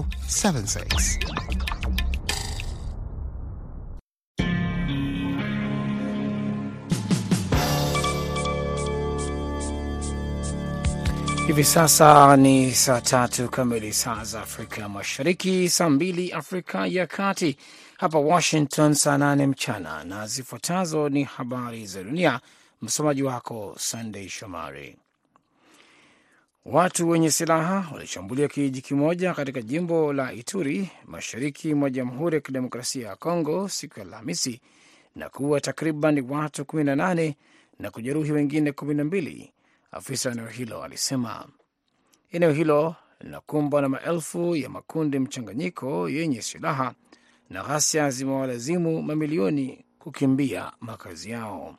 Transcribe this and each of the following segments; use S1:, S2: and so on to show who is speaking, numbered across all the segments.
S1: 76.
S2: Hivi sasa ni saa tatu kamili saa za Afrika Mashariki, saa mbili Afrika ya Kati, hapa Washington saa nane mchana, na zifuatazo ni habari za dunia. Msomaji wako Sandey Shomari. Watu wenye silaha walishambulia kijiji kimoja katika jimbo la Ituri, mashariki mwa Jamhuri ya Kidemokrasia ya Kongo siku ya Alhamisi na kuua takriban watu 18 na kujeruhi wengine 12, afisa wa eneo hilo alisema. Eneo hilo linakumbwa na maelfu ya makundi mchanganyiko yenye silaha na ghasia zimewalazimu mamilioni kukimbia makazi yao.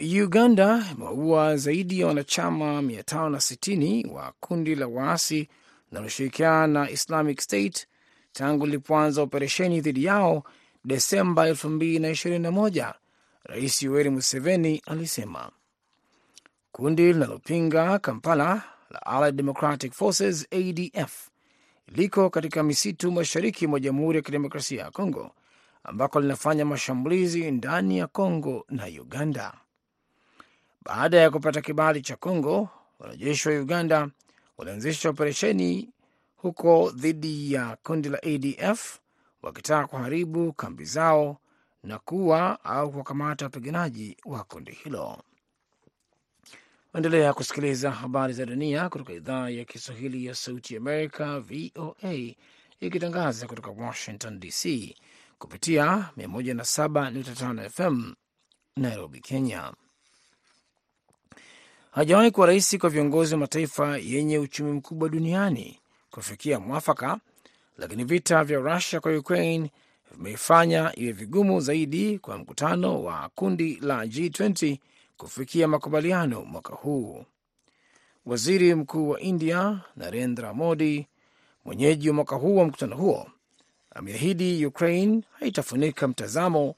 S2: Uganda imeua zaidi ya wanachama 560 wa kundi la waasi linaloshirikiana na Islamic State tangu lilipoanza operesheni dhidi yao Desemba 2021. Rais Yoweri Museveni alisema kundi linalopinga Kampala la Allied Democratic Forces ADF liko katika misitu mashariki mwa Jamhuri ya Kidemokrasia ya Kongo ambako linafanya mashambulizi ndani ya Kongo na Uganda. Baada ya kupata kibali cha Kongo, wanajeshi wa Uganda walianzisha operesheni huko dhidi ya kundi la ADF wakitaka kuharibu kambi zao na kuwa au kuwakamata wapiganaji wa kundi hilo. Endelea kusikiliza habari za dunia kutoka idhaa ya Kiswahili ya Sauti Amerika, VOA, ikitangaza kutoka Washington DC kupitia 107.5 FM Nairobi, Kenya. Hajawahi kuwa rahisi kwa viongozi wa mataifa yenye uchumi mkubwa duniani kufikia mwafaka, lakini vita vya Rusia kwa Ukraine vimeifanya iwe vigumu zaidi kwa mkutano wa kundi la G20 kufikia makubaliano mwaka huu. Waziri Mkuu wa India Narendra Modi, mwenyeji wa mwaka huu wa mkutano huo, ameahidi Ukraine haitafunika mtazamo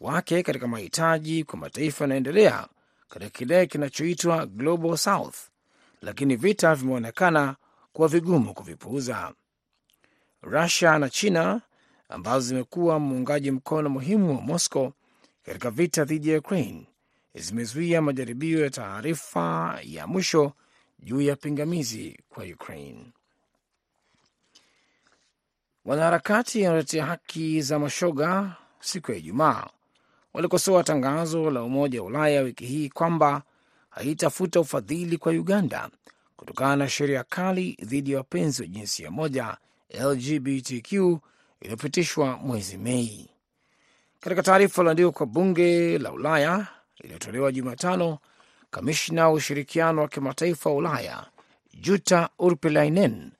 S2: wake katika mahitaji kwa mataifa yanayoendelea katika kile kinachoitwa Global South, lakini vita vimeonekana kuwa vigumu kuvipuuza. Rusia na China ambazo zimekuwa muungaji mkono muhimu wa Moscow katika vita dhidi ya Ukraine zimezuia majaribio ya taarifa ya mwisho juu ya pingamizi kwa Ukraine. Wanaharakati wanaotetea haki za mashoga siku ya Ijumaa walikosoa tangazo la Umoja wa Ulaya wiki hii kwamba haitafuta ufadhili kwa Uganda kutokana na sheria kali dhidi ya wapenzi wa jinsia moja LGBTQ iliyopitishwa mwezi Mei. Katika taarifa iliyoandikwa kwa bunge la Ulaya iliyotolewa Jumatano, kamishna wa ushirikiano wa kimataifa wa Ulaya Jutta Urpilainen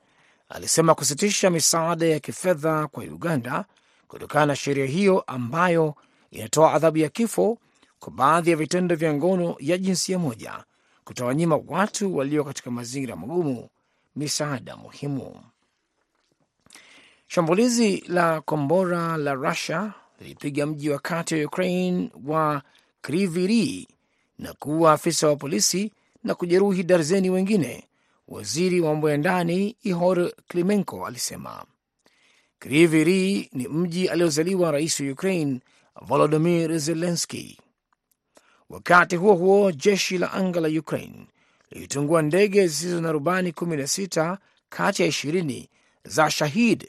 S2: alisema kusitisha misaada ya kifedha kwa Uganda kutokana na sheria hiyo ambayo inatoa adhabu ya kifo kwa baadhi ya vitendo vya ngono ya jinsia moja kutawanyima watu walio katika mazingira magumu misaada muhimu. Shambulizi la kombora la Rusia lilipiga mji wa kati wa Ukraine wa Kriviri na kuua afisa wa polisi na kujeruhi darzeni wengine, waziri wa mambo ya ndani Ihor Klimenko alisema. Kriviri ni mji aliozaliwa rais wa Ukraine Volodymyr Zelenski. Wakati huo huo, jeshi la anga la Ukraine lilitungua ndege zisizo na rubani 16 kati ya 20 za Shahid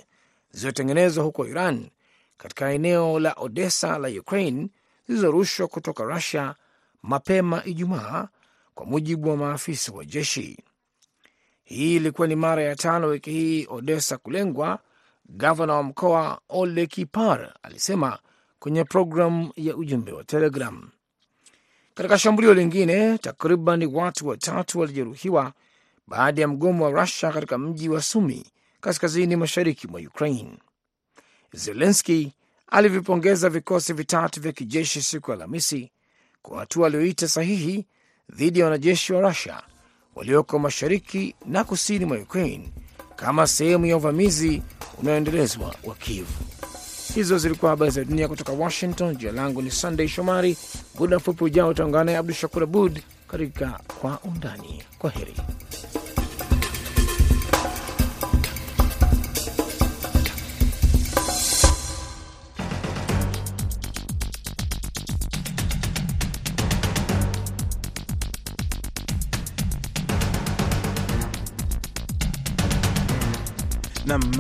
S2: zilizotengenezwa huko Iran katika eneo la Odessa la Ukraine zilizorushwa kutoka Rusia mapema Ijumaa, kwa mujibu wa maafisa wa jeshi. Hii ilikuwa ni mara ya tano wiki hii Odessa kulengwa, gavana wa mkoa Ole Kipar alisema kwenye programu ya ujumbe wa Telegram. Katika shambulio lingine, takriban watu watatu walijeruhiwa baada ya mgomo wa Rusia katika mji wa Sumi kaskazini mashariki mwa Ukraine. Zelenski alivipongeza vikosi vitatu vya kijeshi siku ya Alhamisi kwa hatua aliyoita sahihi dhidi ya wanajeshi wa Rusia walioko mashariki na kusini mwa Ukraine kama sehemu ya uvamizi unaoendelezwa wa Kiev. Hizo zilikuwa habari za dunia kutoka Washington. Jina langu ni Sunday Shomari. Muda mfupi ujao utaungana naye Abdu Shakur Abud katika Kwa Undani. Kwa heri.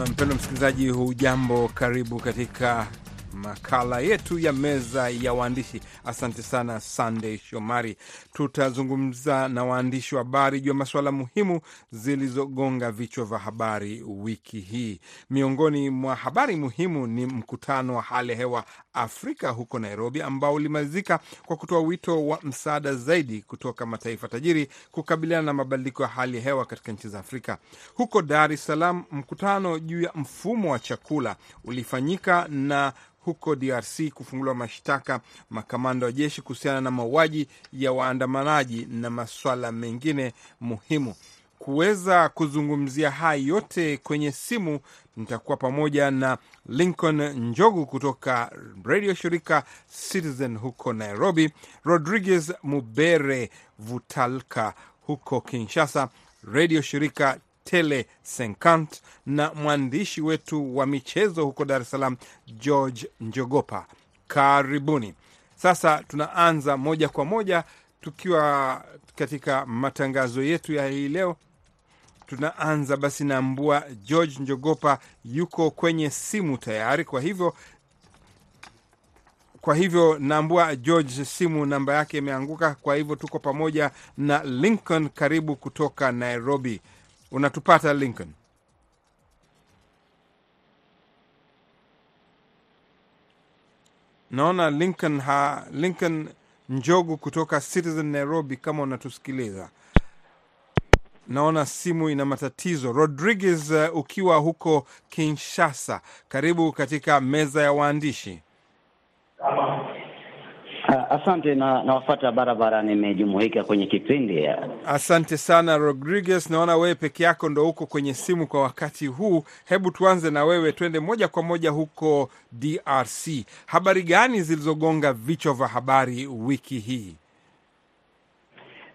S1: Mpendo msikilizaji, hujambo? Karibu katika makala yetu ya meza ya waandishi. Asante sana Sandey Shomari. Tutazungumza na waandishi wa habari juu ya masuala muhimu zilizogonga vichwa vya habari wiki hii. Miongoni mwa habari muhimu ni mkutano wa hali ya hewa Afrika huko Nairobi, ambao ulimalizika kwa kutoa wito wa msaada zaidi kutoka mataifa tajiri kukabiliana na mabadiliko ya hali ya hewa katika nchi za Afrika. Huko Dar es Salaam, mkutano juu ya mfumo wa chakula ulifanyika na huko DRC kufunguliwa mashtaka makamanda wa jeshi kuhusiana na mauaji ya waandamanaji na maswala mengine muhimu. Kuweza kuzungumzia haya yote kwenye simu, nitakuwa pamoja na Lincoln Njogu kutoka redio shirika Citizen huko Nairobi, Rodriguez Mubere Vutalka huko Kinshasa, redio shirika Tele Senkant na mwandishi wetu wa michezo huko Dar es Salaam George Njogopa. Karibuni. Sasa tunaanza moja kwa moja tukiwa katika matangazo yetu ya hii leo. Tunaanza basi na Mbua George Njogopa yuko kwenye simu tayari, kwa hivyo kwa hivyo naambua George simu namba yake imeanguka, kwa hivyo tuko pamoja na Lincoln. Karibu kutoka Nairobi. Unatupata Lincoln? Naona Lincoln ha, Lincoln Njogu kutoka Citizen Nairobi, kama unatusikiliza. Naona simu ina matatizo. Rodriguez, uh, ukiwa huko Kinshasa, karibu katika meza ya waandishi.
S3: Uh, asante na nawafata barabara, nimejumuika kwenye kipindi.
S1: Asante sana Rodriguez, naona wewe peke yako ndo uko kwenye simu kwa wakati huu. Hebu tuanze na wewe, twende moja kwa moja huko DRC. Habari gani zilizogonga vichwa vya habari wiki hii?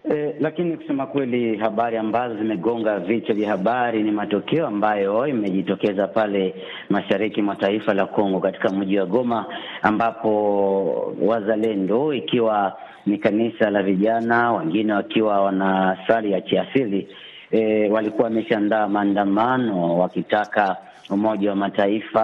S3: Eh, lakini kusema kweli habari ambazo zimegonga vichwa vya habari ni matokeo ambayo imejitokeza pale mashariki mwa taifa la Kongo katika mji wa Goma, ambapo wazalendo ikiwa ni kanisa la vijana, wengine wakiwa wana sali ya kiasili eh, walikuwa wameshaandaa maandamano wakitaka Umoja wa Mataifa,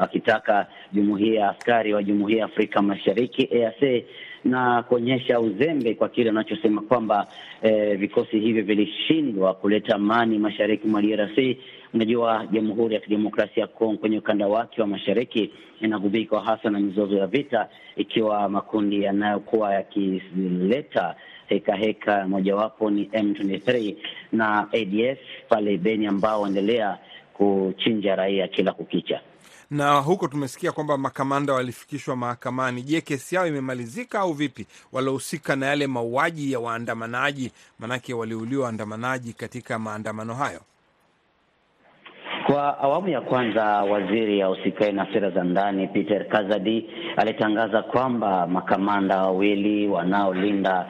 S3: wakitaka jumuiya ya askari wa Jumuiya ya Afrika Mashariki EAC na kuonyesha uzembe kwa kile anachosema kwamba eh, vikosi hivyo vilishindwa kuleta amani mashariki mwa DRC. Unajua, Jamhuri ya Kidemokrasia ya Kongo kwenye ukanda wake wa mashariki inagubikwa hasa na mizozo ya vita, ikiwa makundi yanayokuwa yakileta heka heka, mojawapo ni M23 na ADF pale Beni, ambao waendelea kuchinja raia kila kukicha
S1: na huko tumesikia kwamba makamanda walifikishwa mahakamani. Je, kesi yao imemalizika au vipi? Waliohusika na yale mauaji ya waandamanaji, manake waliuliwa waandamanaji katika maandamano hayo.
S3: Kwa awamu ya kwanza, waziri ahusikaye na sera za ndani Peter Kazadi alitangaza kwamba makamanda wawili wanaolinda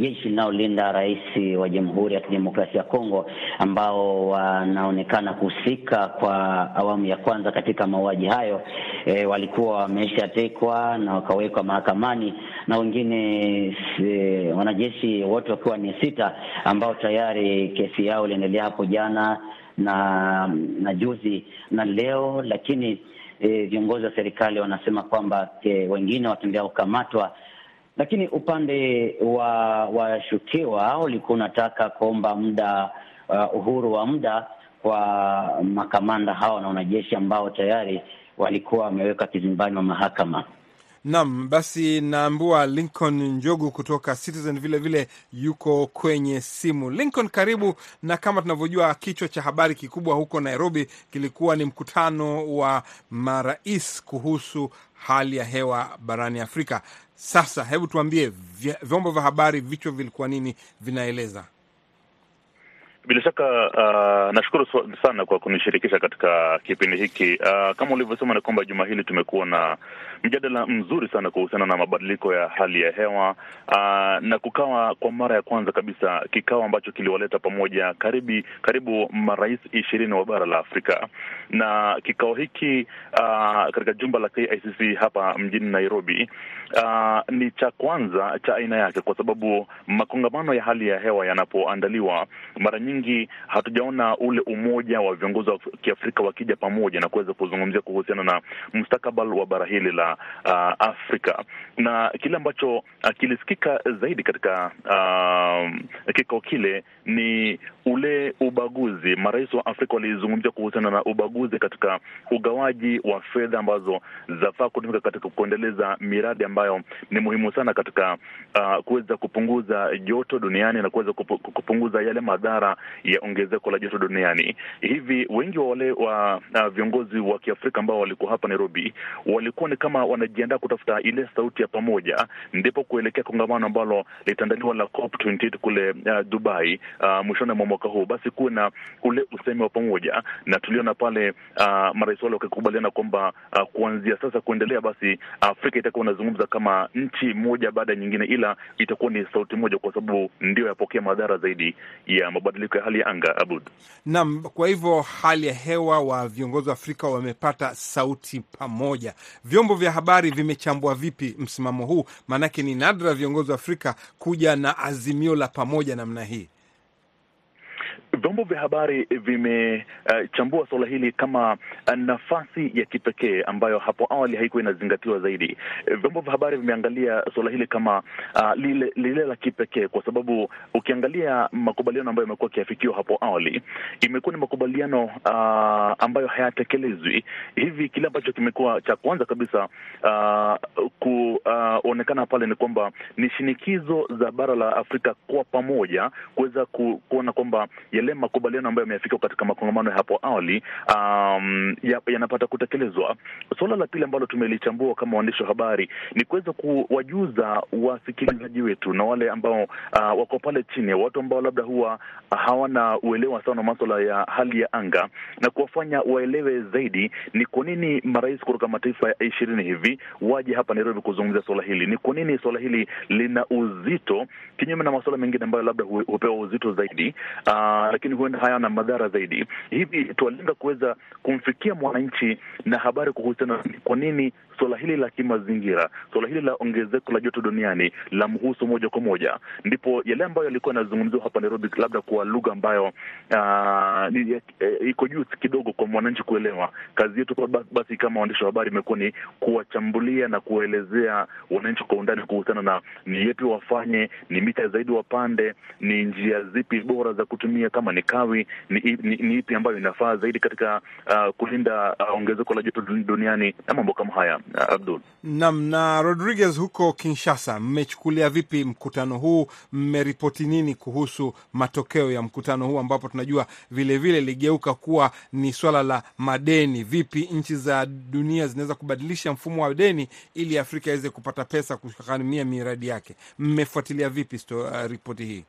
S3: jeshi linalolinda rais wa Jamhuri ya Kidemokrasia ya Kongo ambao wanaonekana kuhusika kwa awamu ya kwanza katika mauaji hayo e, walikuwa wameshatekwa na wakawekwa mahakamani na wengine e, wanajeshi wote wakiwa ni sita ambao tayari kesi yao iliendelea hapo jana na na juzi na leo, lakini e, viongozi wa serikali wanasema kwamba e, wengine wataendelea kukamatwa, lakini upande wa washukiwa ulikuwa unataka kuomba muda uh, uhuru wa muda kwa makamanda hao na wanajeshi ambao tayari walikuwa wameweka kizimbani wa mahakama.
S1: Naam, basi naambua Lincoln Njogu kutoka Citizen vile vile yuko kwenye simu. Lincoln, karibu. Na kama tunavyojua, kichwa cha habari kikubwa huko Nairobi kilikuwa ni mkutano wa marais kuhusu hali ya hewa barani Afrika. Sasa hebu tuambie, vyombo vya habari vichwa vilikuwa nini vinaeleza?
S4: Bila shaka uh, nashukuru sana kwa kunishirikisha katika kipindi hiki. Uh, kama ulivyosema ni kwamba juma hili tumekuwa na mjadala mzuri sana kuhusiana na mabadiliko ya hali ya hewa uh, na kukawa kwa mara ya kwanza kabisa kikao ambacho kiliwaleta pamoja karibi, karibu marais ishirini wa bara la Afrika, na kikao hiki uh, katika jumba la KICC hapa mjini Nairobi uh, ni cha kwanza cha aina yake, kwa sababu makongamano ya hali ya hewa yanapoandaliwa mara nyingi nyingi hatujaona ule umoja wa viongozi wa Kiafrika wakija pamoja na kuweza kuzungumzia kuhusiana na mustakabali wa bara hili la uh, Afrika, na kile ambacho uh, kilisikika zaidi katika uh, kikao kile ni ule ubaguzi. Marais wa Afrika walizungumzia kuhusiana na ubaguzi katika ugawaji wa fedha ambazo zafaa kutumika katika kuendeleza miradi ambayo ni muhimu sana katika uh, kuweza kupunguza joto duniani na kuweza kupunguza yale madhara ya ongezeko la joto duniani. Hivi wengi wa wale wa uh, viongozi wa Kiafrika ambao walikuwa hapa Nairobi walikuwa ni kama wanajiandaa kutafuta ile sauti ya pamoja, ndipo kuelekea kongamano ambalo litaandaliwa la COP 28 kule uh, Dubai uh, mwishoni mwa mwaka huu, basi kuwe na ule usemi wa pamoja, na tuliona pale uh, marais wale wakikubaliana kwamba uh, kuanzia sasa kuendelea, basi Afrika itakuwa inazungumza kama nchi moja baada ya nyingine, ila itakuwa ni sauti moja, kwa sababu ndio yapokea madhara zaidi ya mabadiliko ya hali ya anga. Abud,
S1: naam. Kwa hivyo hali ya hewa wa viongozi wa Afrika wamepata sauti pamoja. Vyombo vya habari vimechambua vipi msimamo huu? Maanake ni nadra viongozi wa Afrika kuja na azimio la pamoja namna hii.
S4: Vyombo vya habari vimechambua uh, suala hili kama uh, nafasi ya kipekee ambayo hapo awali haikuwa inazingatiwa zaidi. Vyombo vya habari vimeangalia suala hili kama uh, lile, lile la kipekee kwa sababu ukiangalia makubaliano ambayo yamekuwa yakiafikiwa hapo awali, imekuwa ni makubaliano uh, ambayo hayatekelezwi. Hivi kile ambacho kimekuwa cha kwanza kabisa uh, kuonekana uh, pale ni kwamba ni shinikizo za bara la Afrika kwa pamoja kuweza ku, kuona kwamba yale makubaliano ambayo yameafikiwa katika makongamano ya hapo awali um, yanapata ya kutekelezwa. Suala la pili ambalo tumelichambua kama waandishi wa habari ni kuweza kuwajuza wasikilizaji wetu na wale ambao uh, wako pale chini, watu ambao labda huwa hawana uelewa sana maswala ya hali ya anga, na kuwafanya waelewe zaidi ni kwa nini marais kutoka mataifa ya ishirini hivi waje hapa Nairobi kuzungumzia suala hili, ni kwa nini suala hili lina uzito kinyume na masuala mengine ambayo labda hupewa uzito zaidi uh, lakini huenda hayana madhara zaidi. Hivi tualenga kuweza kumfikia mwananchi na habari kuhusiana kwa nini suala hili la kimazingira, suala hili la ongezeko la joto duniani la mhusu moja kwa moja, ndipo yale ambayo yalikuwa yanazungumziwa hapa Nairobi, labda kwa lugha ambayo uh, iko juu kidogo kwa mwananchi kuelewa. Kazi yetu basi kama waandishi wa habari imekuwa ni kuwachambulia na kuwaelezea wananchi kwa undani kuhusiana na ni yepi wafanye, ni mita zaidi wapande, ni njia zipi bora za kutumia, kama ni kawi ni, ni, ni ipi ambayo inafaa zaidi katika uh, kulinda uh, ongezeko la joto duniani na mambo kama haya. Abdul
S1: nam na Rodriguez, huko Kinshasa, mmechukulia vipi mkutano huu? Mmeripoti nini kuhusu matokeo ya mkutano huu, ambapo tunajua vilevile ligeuka vile kuwa ni swala la madeni? Vipi nchi za dunia zinaweza kubadilisha mfumo wa deni ili Afrika iweze kupata pesa kugharimia miradi yake? Mmefuatilia vipi uh, ripoti hii?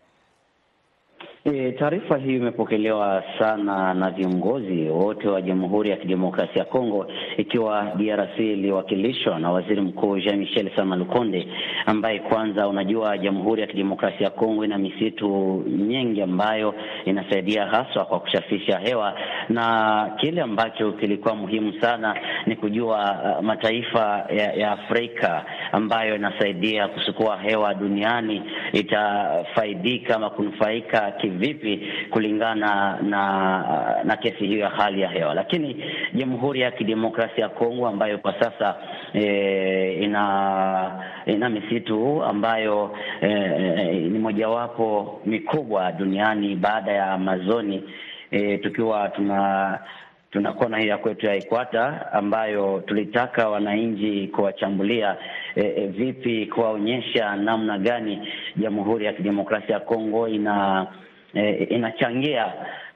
S3: E, taarifa hii imepokelewa sana na viongozi wote wa Jamhuri ya Kidemokrasia ya Kongo, ikiwa DRC iliwakilishwa na Waziri Mkuu Jean Michel Sama Lukonde, ambaye kwanza, unajua Jamhuri ya Kidemokrasia ya Kongo ina misitu nyingi ambayo inasaidia haswa kwa kushafisha hewa, na kile ambacho kilikuwa muhimu sana ni kujua uh, mataifa ya, ya Afrika ambayo inasaidia kusukua hewa duniani itafaidika ama kunufaika vipi kulingana na na kesi hiyo ya hali ya hewa. Lakini Jamhuri ya Kidemokrasia ya Kongo ambayo kwa sasa e, ina ina misitu ambayo e, ni mojawapo mikubwa duniani baada ya Amazoni e, tukiwa tuna tuna kona hii ya kwetu ya Ikwata ambayo tulitaka wananchi kuwachambulia e, e, vipi kuwaonyesha namna gani Jamhuri ya Kidemokrasia ya Kongo ina E, inachangia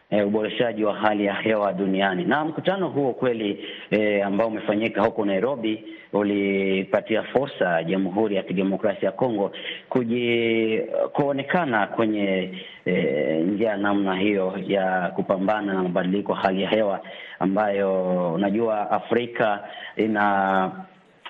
S3: eh, uboreshaji wa hali ya hewa duniani. Na mkutano huo kweli eh, ambao umefanyika huko Nairobi ulipatia fursa Jamhuri ya Kidemokrasia ya Kongo kuji kuonekana kwenye eh, njia namna hiyo ya kupambana na mabadiliko hali ya hewa ambayo unajua Afrika ina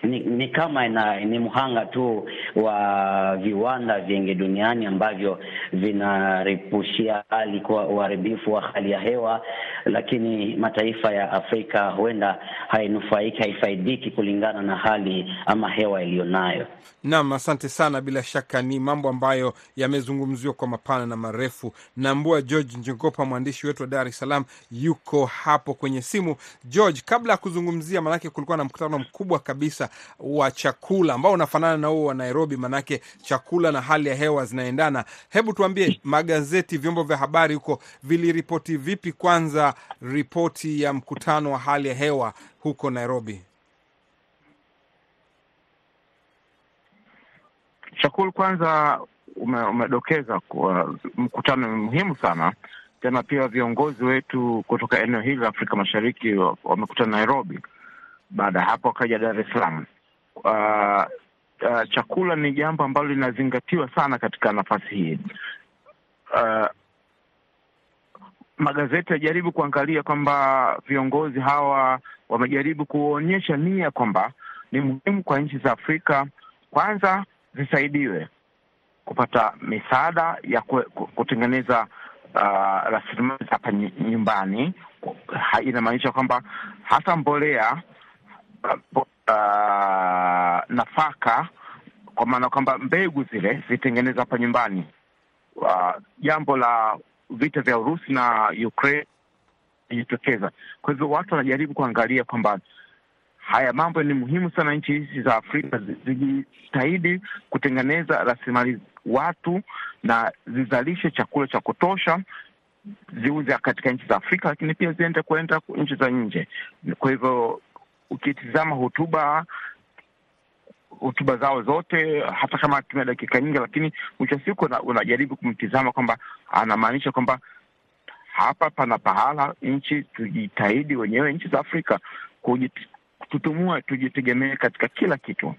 S3: ni, ni kama ina, ni mhanga tu wa viwanda vingi duniani ambavyo vinaripushia hali kwa uharibifu wa hali ya hewa, lakini mataifa ya Afrika huenda hainufaiki, haifaidiki kulingana na hali ama hewa iliyonayo.
S1: Naam, asante sana. Bila shaka ni mambo ambayo yamezungumziwa kwa mapana na marefu. Nambua George Njogopa, mwandishi wetu wa Dar es Salaam, yuko hapo kwenye simu. George, kabla ya kuzungumzia, maanake kulikuwa na mkutano mkubwa kabisa wa chakula ambao unafanana na huo wa Nairobi, manake chakula na hali ya hewa zinaendana. Hebu tuambie, magazeti, vyombo vya habari huko viliripoti vipi kwanza ripoti ya mkutano wa hali ya hewa huko Nairobi?
S5: Shakul, kwanza ume, umedokeza kwa mkutano ni muhimu sana tena, pia viongozi wetu kutoka eneo hili la Afrika Mashariki wamekutana Nairobi. Baada ya hapo wakaja Dar es Salaam. Uh, uh, chakula ni jambo ambalo linazingatiwa sana katika nafasi hii. Uh, magazeti yajaribu kuangalia kwamba viongozi hawa wamejaribu kuonyesha nia kwamba ni muhimu kwa nchi za Afrika kwanza zisaidiwe kupata misaada ya kutengeneza uh, rasilimali hapa nyumbani. Inamaanisha kwamba hata mbolea uh, nafaka, kwa maana kwamba mbegu zile zitengeneza hapa nyumbani. Uh, jambo la vita vya Urusi na Ukraine jitokeza. Kwa hivyo watu wanajaribu kuangalia kwamba haya mambo ni muhimu sana, nchi hizi za Afrika zijitahidi kutengeneza rasilimali watu na zizalishe chakula cha kutosha, ziuze katika nchi za Afrika, lakini pia ziende kuenda nchi za nje. Kwa hivyo ukitizama hotuba hotuba zao zote, hata kama atumia dakika nyingi, lakini mwisho wa siku unajaribu kumtizama kwamba anamaanisha kwamba hapa pana pahala nchi tujitahidi wenyewe, nchi za Afrika tutumue, tujitegemee katika kila kitu.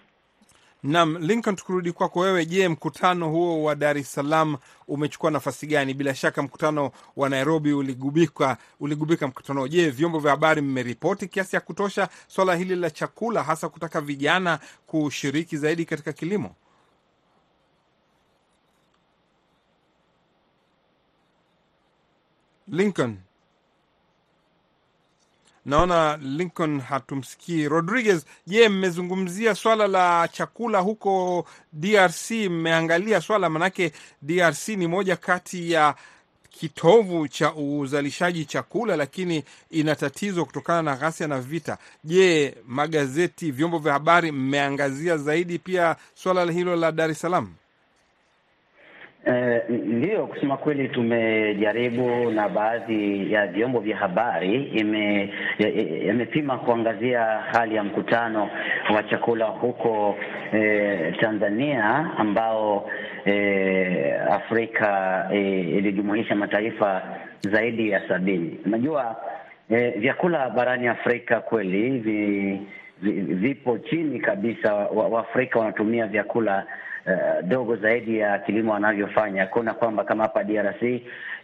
S1: Naam, Lincoln, tukurudi kwako wewe. Je, mkutano huo wa Dar es Salaam umechukua nafasi gani? Bila shaka mkutano wa Nairobi uligubika uligubika mkutano. Je, vyombo vya habari mmeripoti kiasi ya kutosha swala hili la chakula, hasa kutaka vijana kushiriki zaidi katika kilimo? Lincoln, naona Lincoln hatumsikii. Rodriguez, je, mmezungumzia swala la chakula huko DRC? Mmeangalia swala manake, DRC ni moja kati ya kitovu cha uzalishaji chakula, lakini ina tatizo kutokana na ghasia na vita. Je, magazeti, vyombo vya habari mmeangazia zaidi pia swala hilo la Dar es Salaam?
S3: Ndiyo, uh, kusema kweli tumejaribu na baadhi ya vyombo vya habari ya kuangazia hali ya mkutano wa chakula huko eh, Tanzania ambao eh, Afrika eh, ilijumuisha mataifa zaidi ya sabini. Unajua eh, vyakula barani Afrika kweli vi, vi, vipo chini kabisa. Waafrika wa wanatumia vyakula Uh, dogo zaidi ya kilimo wanavyofanya. Kuna kwamba kama hapa DRC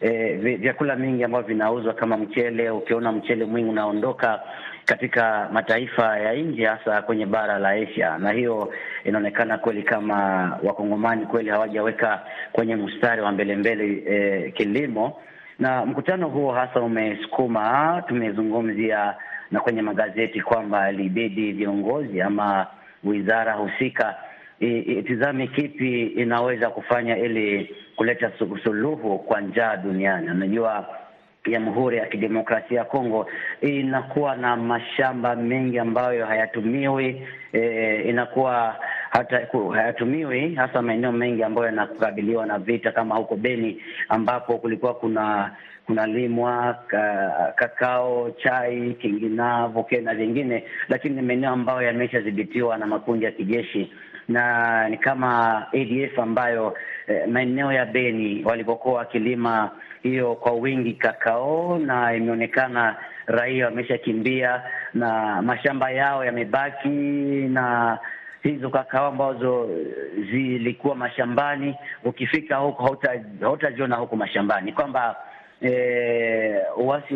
S3: eh, vyakula mingi ambavyo vinauzwa kama mchele, ukiona mchele mwingi unaondoka katika mataifa ya nje, hasa kwenye bara la Asia, na hiyo inaonekana kweli kama wakongomani kweli hawajaweka kwenye mstari wa mbele mbele eh, kilimo. Na mkutano huo hasa umesukuma, tumezungumzia na kwenye magazeti kwamba ilibidi viongozi ama wizara husika itizame kipi inaweza kufanya ili kuleta suluhu kwa njaa duniani. Unajua, Jamhuri ya Kidemokrasia ya Kongo inakuwa na mashamba mengi ambayo hayatumiwi, e, inakuwa hata hayatumiwi hasa maeneo mengi ambayo yanakabiliwa na vita kama huko Beni ambapo kulikuwa kuna kunalimwa ka, kakao, chai, kinginavo na vingine, lakini ni maeneo ambayo yameshadhibitiwa na makundi ya kijeshi na ni kama ADF ambayo eh, maeneo ya Beni walipokuwa wakilima hiyo kwa wingi kakao, na imeonekana raia wameshakimbia na mashamba yao yamebaki na hizo kakao ambazo zilikuwa mashambani, ukifika huko hautaziona huko mashambani, kwamba e,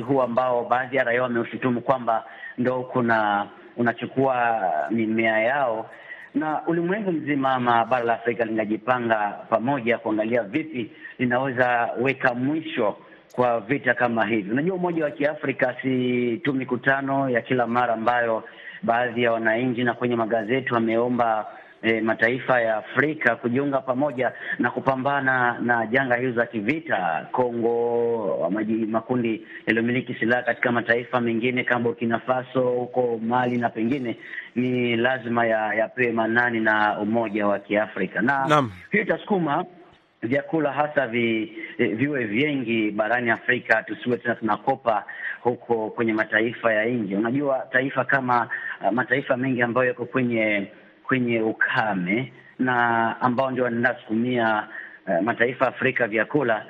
S3: huu ambao baadhi ya raia wameushutumu kwamba ndo kuna unachukua mimea yao, na ulimwengu mzima ama bara la Afrika linajipanga pamoja kuangalia vipi linaweza weka mwisho kwa vita kama hivi. Unajua, Umoja wa Kiafrika si tu mikutano ya kila mara ambayo baadhi ya wananchi na kwenye magazeti wameomba E, mataifa ya Afrika kujiunga pamoja na kupambana na janga hizo za kivita. Kongo, makundi yaliyomiliki silaha katika mataifa mengine kama Burkina Faso, huko Mali na pengine, ni lazima yapewe ya manani na Umoja wa Kiafrika. Na hiyo itasukuma vyakula hasa vi, viwe vingi barani Afrika, tusiwe tena tunakopa huko kwenye mataifa ya nje. Unajua taifa kama uh, mataifa mengi ambayo yako kwenye kwenye ukame na ambao ndio wanasukumia uh, mataifa ya Afrika vyakula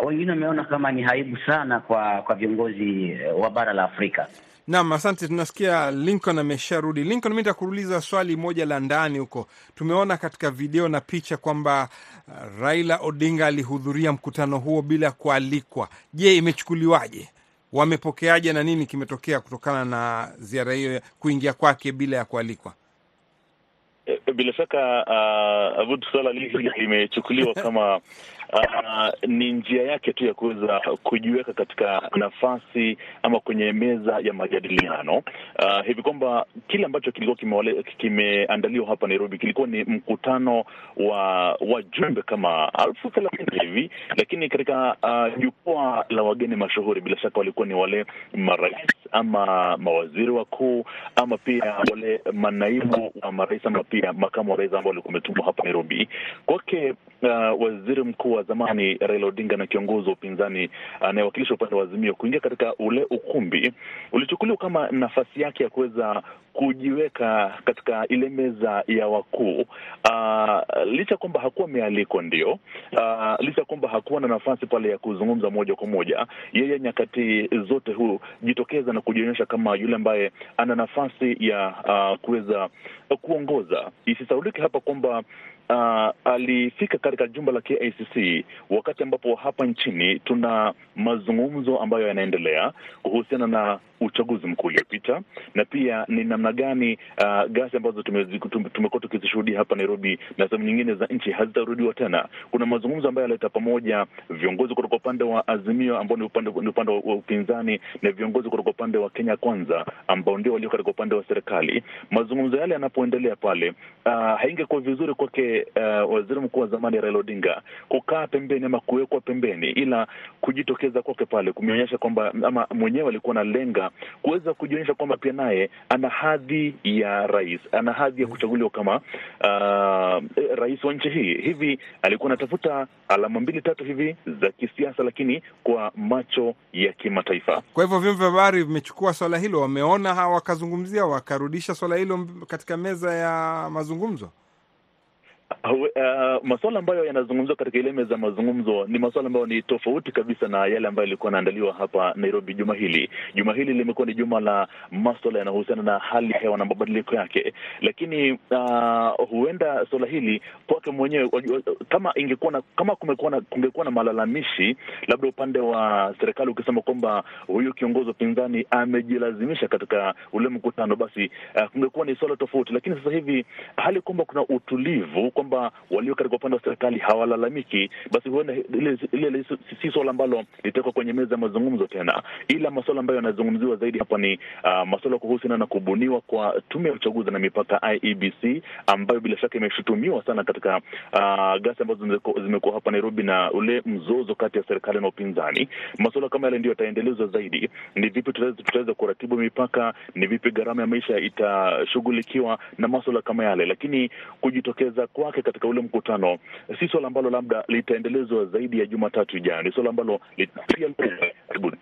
S3: uh, wengine wameona kama ni aibu sana kwa kwa viongozi uh, wa bara la Afrika.
S1: Naam, asante. Tunasikia Lincoln amesharudi. Lincoln, mi nitakuuliza swali moja la ndani huko. Tumeona katika video na picha kwamba Raila Odinga alihudhuria mkutano huo bila kualikwa. Je, imechukuliwaje? Wamepokeaje na nini kimetokea kutokana na ziara hiyo, kuingia kwake bila ya kualikwa?
S4: Bila shaka uh, Abud, swala hili limechukuliwa kama uh, ni njia yake tu ya kuweza kujiweka katika nafasi ama kwenye meza ya majadiliano uh, hivi kwamba kile ambacho kilikuwa kimeandaliwa hapa Nairobi kilikuwa ni mkutano wa wajumbe kama elfu thelathini hivi, lakini katika jukwaa uh, la wageni mashuhuri, bila shaka walikuwa ni wale marais ama mawaziri wakuu ama pia wale manaibu wa marais ama pia makamu wa rais ambao walikuwa wametumwa hapa Nairobi. Kwake uh, waziri mkuu wa zamani Raila Odinga na kiongozi wa upinzani anayewakilisha upande wa Azimio kuingia katika ule ukumbi ulichukuliwa kama nafasi yake ya kuweza kujiweka katika ile meza ya wakuu uh, licha kwamba hakuwa amealikwa, ndio uh, licha kwamba hakuwa na nafasi pale ya kuzungumza moja kwa moja, yeye nyakati zote hujitokeza na kujionyesha kama yule ambaye ana nafasi ya uh, kuweza kuongoza. Isisaulike hapa kwamba Uh, alifika katika jumba la KICC wakati ambapo hapa nchini tuna mazungumzo ambayo yanaendelea kuhusiana na uchaguzi mkuu uliopita na pia ni namna gani uh, gasi ambazo tumekuwa tukizishuhudia hapa Nairobi na sehemu nyingine za nchi hazitarudiwa tena. Kuna mazungumzo ambayo yaleta pamoja viongozi kutoka upande wa Azimio ambao ni upande, ni upande wa upinzani na viongozi kutoka upande wa Kenya Kwanza ambao ndio walio katika upande wa serikali. Mazungumzo yale yanapoendelea pale, uh, haingekuwa vizuri kwake uh, waziri mkuu wa zamani Raila Odinga kukaa pembeni ama kuwekwa pembeni, ila kujitokeza kwake pale kumeonyesha kwamba ama mwenyewe alikuwa kuweza kujionyesha kwamba pia naye ana hadhi ya rais, ana hadhi ya kuchaguliwa kama uh, rais wa nchi hii. Hivi alikuwa anatafuta alama mbili tatu hivi za kisiasa, lakini kwa macho ya kimataifa.
S1: Kwa hivyo vyombo vya habari vimechukua swala hilo, wameona wakazungumzia, wakarudisha swala hilo katika meza ya mazungumzo.
S4: Uh, masuala ambayo yanazungumziwa katika ile meza ya mazungumzo ni masuala ambayo ni tofauti kabisa na yale ambayo yalikuwa yanaandaliwa hapa Nairobi juma hili. Juma hili limekuwa ni juma la masuala yanayohusiana na hali hewa na mabadiliko yake, lakini uh, huenda suala hili kwake mwenyewe, kama ingekuwa na kama kumekuwa na kungekuwa na malalamishi, labda upande wa serikali ukisema kwamba huyu kiongozi wa upinzani amejilazimisha katika ule mkutano, basi uh, kungekuwa ni suala tofauti, lakini sasa hivi hali kwamba kuna utulivu kwamba walio katika upande wa serikali hawalalamiki, basi huenda ile si swala ambalo litawekwa kwenye meza ya mazungumzo tena, ila masuala ambayo yanazungumziwa zaidi hapa ni uh, masuala kuhusiana na kubuniwa kwa tume ya uchaguzi na mipaka IEBC, ambayo bila shaka imeshutumiwa sana katika uh, ghasia ambazo zimekuwa hapa Nairobi na ule mzozo kati ya serikali na upinzani. Masuala kama yale ndio yataendelezwa zaidi. Ni vipi tutaweza kuratibu mipaka, ni vipi gharama ya maisha itashughulikiwa na masuala kama yale, lakini kujitokeza kwake katika ule mkutano si swala ambalo labda litaendelezwa zaidi ya Jumatatu ijayo. Ni swala ambalo karibuni.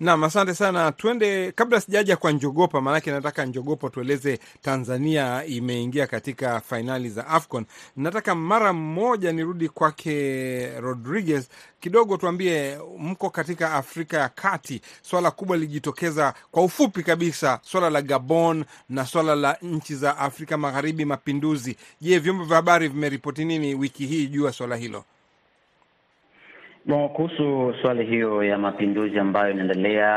S1: Naam, asante sana. Twende, kabla sijaja kwa Njogopa, maanake nataka Njogopa tueleze Tanzania imeingia katika fainali za AFCON. Nataka mara moja nirudi kwake Rodriguez kidogo, tuambie, mko katika Afrika ya Kati, swala kubwa lilijitokeza kwa ufupi kabisa, swala la Gabon na swala la nchi za Afrika Magharibi, mapinduzi. Je, vyombo vya habari vimeripoti nini wiki hii juu ya swala hilo?
S3: Bon, kuhusu swali hiyo ya mapinduzi ambayo inaendelea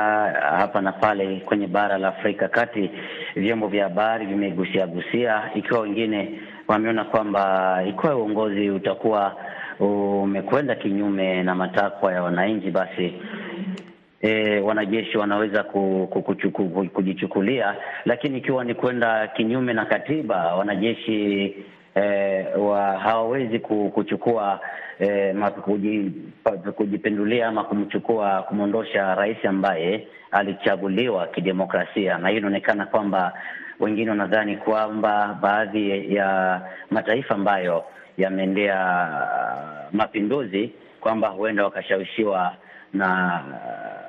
S3: hapa na pale kwenye bara la Afrika Kati, vyombo vya habari vimegusia gusia, ikiwa wengine wameona kwamba ikiwa uongozi utakuwa umekwenda kinyume na matakwa ya wananchi, basi e, wanajeshi wanaweza ku, ku, ku, ku, kujichukulia, lakini ikiwa ni kwenda kinyume na katiba, wanajeshi e, wa, hawawezi kuchukua eh, kujipindulia ama kumchukua kumwondosha rais ambaye alichaguliwa kidemokrasia, na hiyo inaonekana kwamba wengine wanadhani kwamba baadhi ya mataifa ambayo yameendea mapinduzi kwamba huenda wakashawishiwa na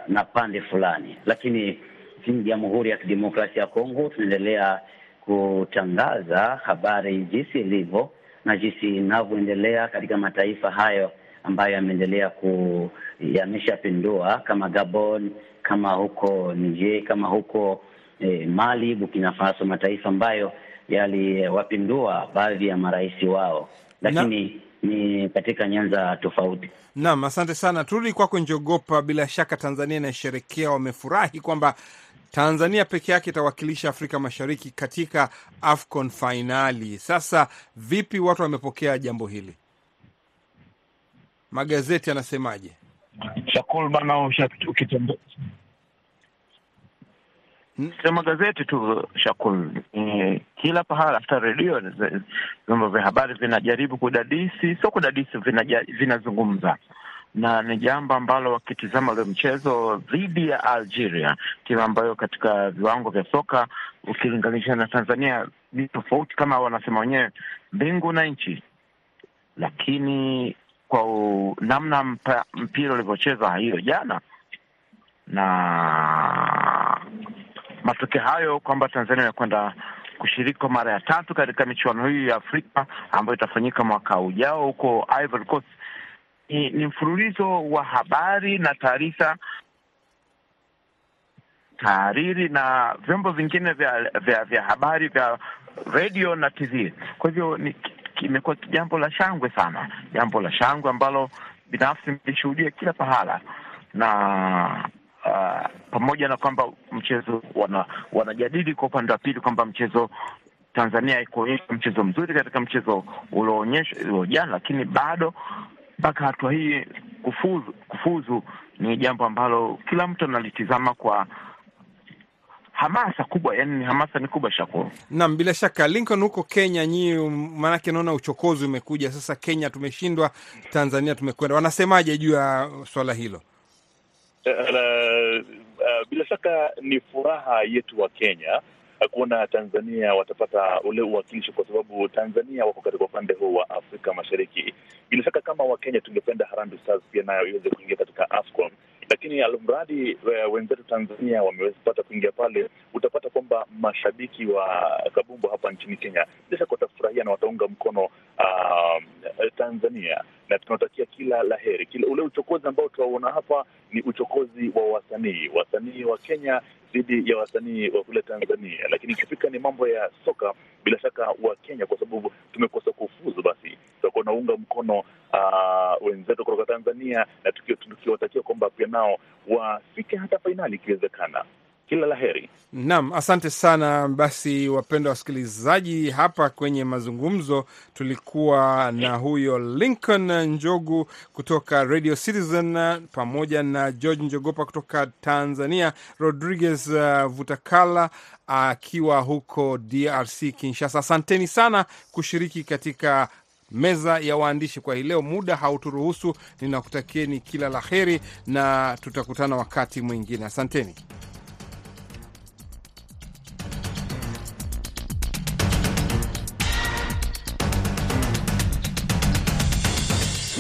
S3: na pande fulani, lakini nchini Jamhuri ya Kidemokrasia ya Kongo tunaendelea kutangaza habari jinsi ilivyo na jinsi inavyoendelea katika mataifa hayo ambayo yameendelea ku yameshapindua kama Gabon, kama huko Niger, kama huko eh, Mali, Burkina Faso, mataifa ambayo yaliwapindua baadhi ya marais wao, lakini na, ni katika nyanza tofauti.
S1: Naam, asante sana. Turudi kwako Njogopa. Bila shaka Tanzania inasherekea, wamefurahi kwamba Tanzania peke yake itawakilisha Afrika Mashariki katika AFCON fainali. Sasa vipi watu wamepokea jambo hili? Magazeti yanasemaje?
S5: Shakul bana, sema gazeti tu Shakul, e, kila pahala hata redio, vyombo vya habari vinajaribu kudadisi, sio kudadisi, vinazungumza na ni jambo ambalo wakitizama ule mchezo dhidi ya Algeria, timu ambayo katika viwango vya soka ukilinganisha na Tanzania ni tofauti, kama wanasema wenyewe mbingu na nchi, lakini kwa namna mpa, mpira ulivyocheza hiyo jana na matokeo hayo kwamba Tanzania inakwenda kushiriki kwa mara ya tatu katika michuano hii ya Afrika ambayo itafanyika mwaka ujao huko Ivory Coast ni, ni mfululizo wa habari na taarifa tahariri na vyombo vingine vya vya vya habari vya redio na TV. Kwa hivyo kimekuwa jambo la shangwe sana, jambo la shangwe ambalo binafsi nilishuhudia kila pahala na uh, pamoja na kwamba mchezo wana, wanajadili kwa upande wa pili kwamba mchezo Tanzania haikuonyesha mchezo mzuri katika mchezo ulioonyesha uliojana, lakini bado mpaka hatua hii kufuzu, kufuzu ni jambo ambalo kila mtu analitizama kwa hamasa kubwa, yani hamasa ni kubwa. Shakuru,
S1: naam, bila shaka Lincoln, huko Kenya nyii, maanake naona uchokozi umekuja sasa. Kenya tumeshindwa, Tanzania tumekwenda, wanasemaje juu ya swala hilo?
S4: Uh, uh, uh, bila shaka ni furaha yetu wa Kenya kuona Tanzania watapata ule uwakilishi kwa sababu Tanzania wako katika upande huu wa Afrika Mashariki. Bila shaka kama Wakenya tungependa Harambee Stars pia nayo iweze kuingia katika AFCON, lakini almradi wenzetu Tanzania wamepata kuingia pale, utapata kwamba mashabiki wa kabumbu hapa nchini Kenya bila shaka watafurahia na wataunga mkono uh, Tanzania na tunatakia kila la heri. Kila ule uchokozi ambao tunauona hapa ni uchokozi wa wasanii, wasanii wa Kenya dhidi ya wasanii wa kule Tanzania, lakini ikifika ni mambo ya soka, bila shaka wa Kenya, kwa sababu tumekosa kufuzu, basi tutakuwa naunga mkono uh, wenzetu kutoka Tanzania na tukiwatakia kwamba pia nao wafike hata fainali ikiwezekana. Kila la.
S1: Naam, asante sana. Basi wapendwa wasikilizaji, hapa kwenye mazungumzo tulikuwa na huyo Lincoln Njogu kutoka Radio Citizen pamoja na George Njogopa kutoka Tanzania, Rodriguez uh, Vutakala akiwa huko DRC Kinshasa. Asanteni sana kushiriki katika meza ya waandishi kwa hii leo. Muda hauturuhusu, ninakutakieni kila la heri na tutakutana wakati mwingine. Asanteni.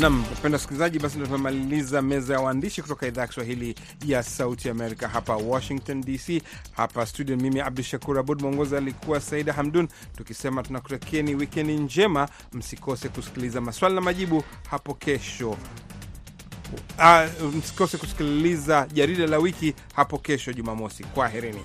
S1: Nam wapenda wasikilizaji, basi ndo tunamaliza meza ya waandishi kutoka idhaa ya Kiswahili ya Sauti Amerika hapa Washington DC. Hapa studio, mimi Abdu Shakur Abud, mwongozi alikuwa Saida Hamdun, tukisema tunakutakieni wikendi njema. Msikose kusikiliza maswali na majibu hapo kesho. Uh, msikose kusikiliza jarida la wiki hapo kesho Jumamosi. Kwaherini.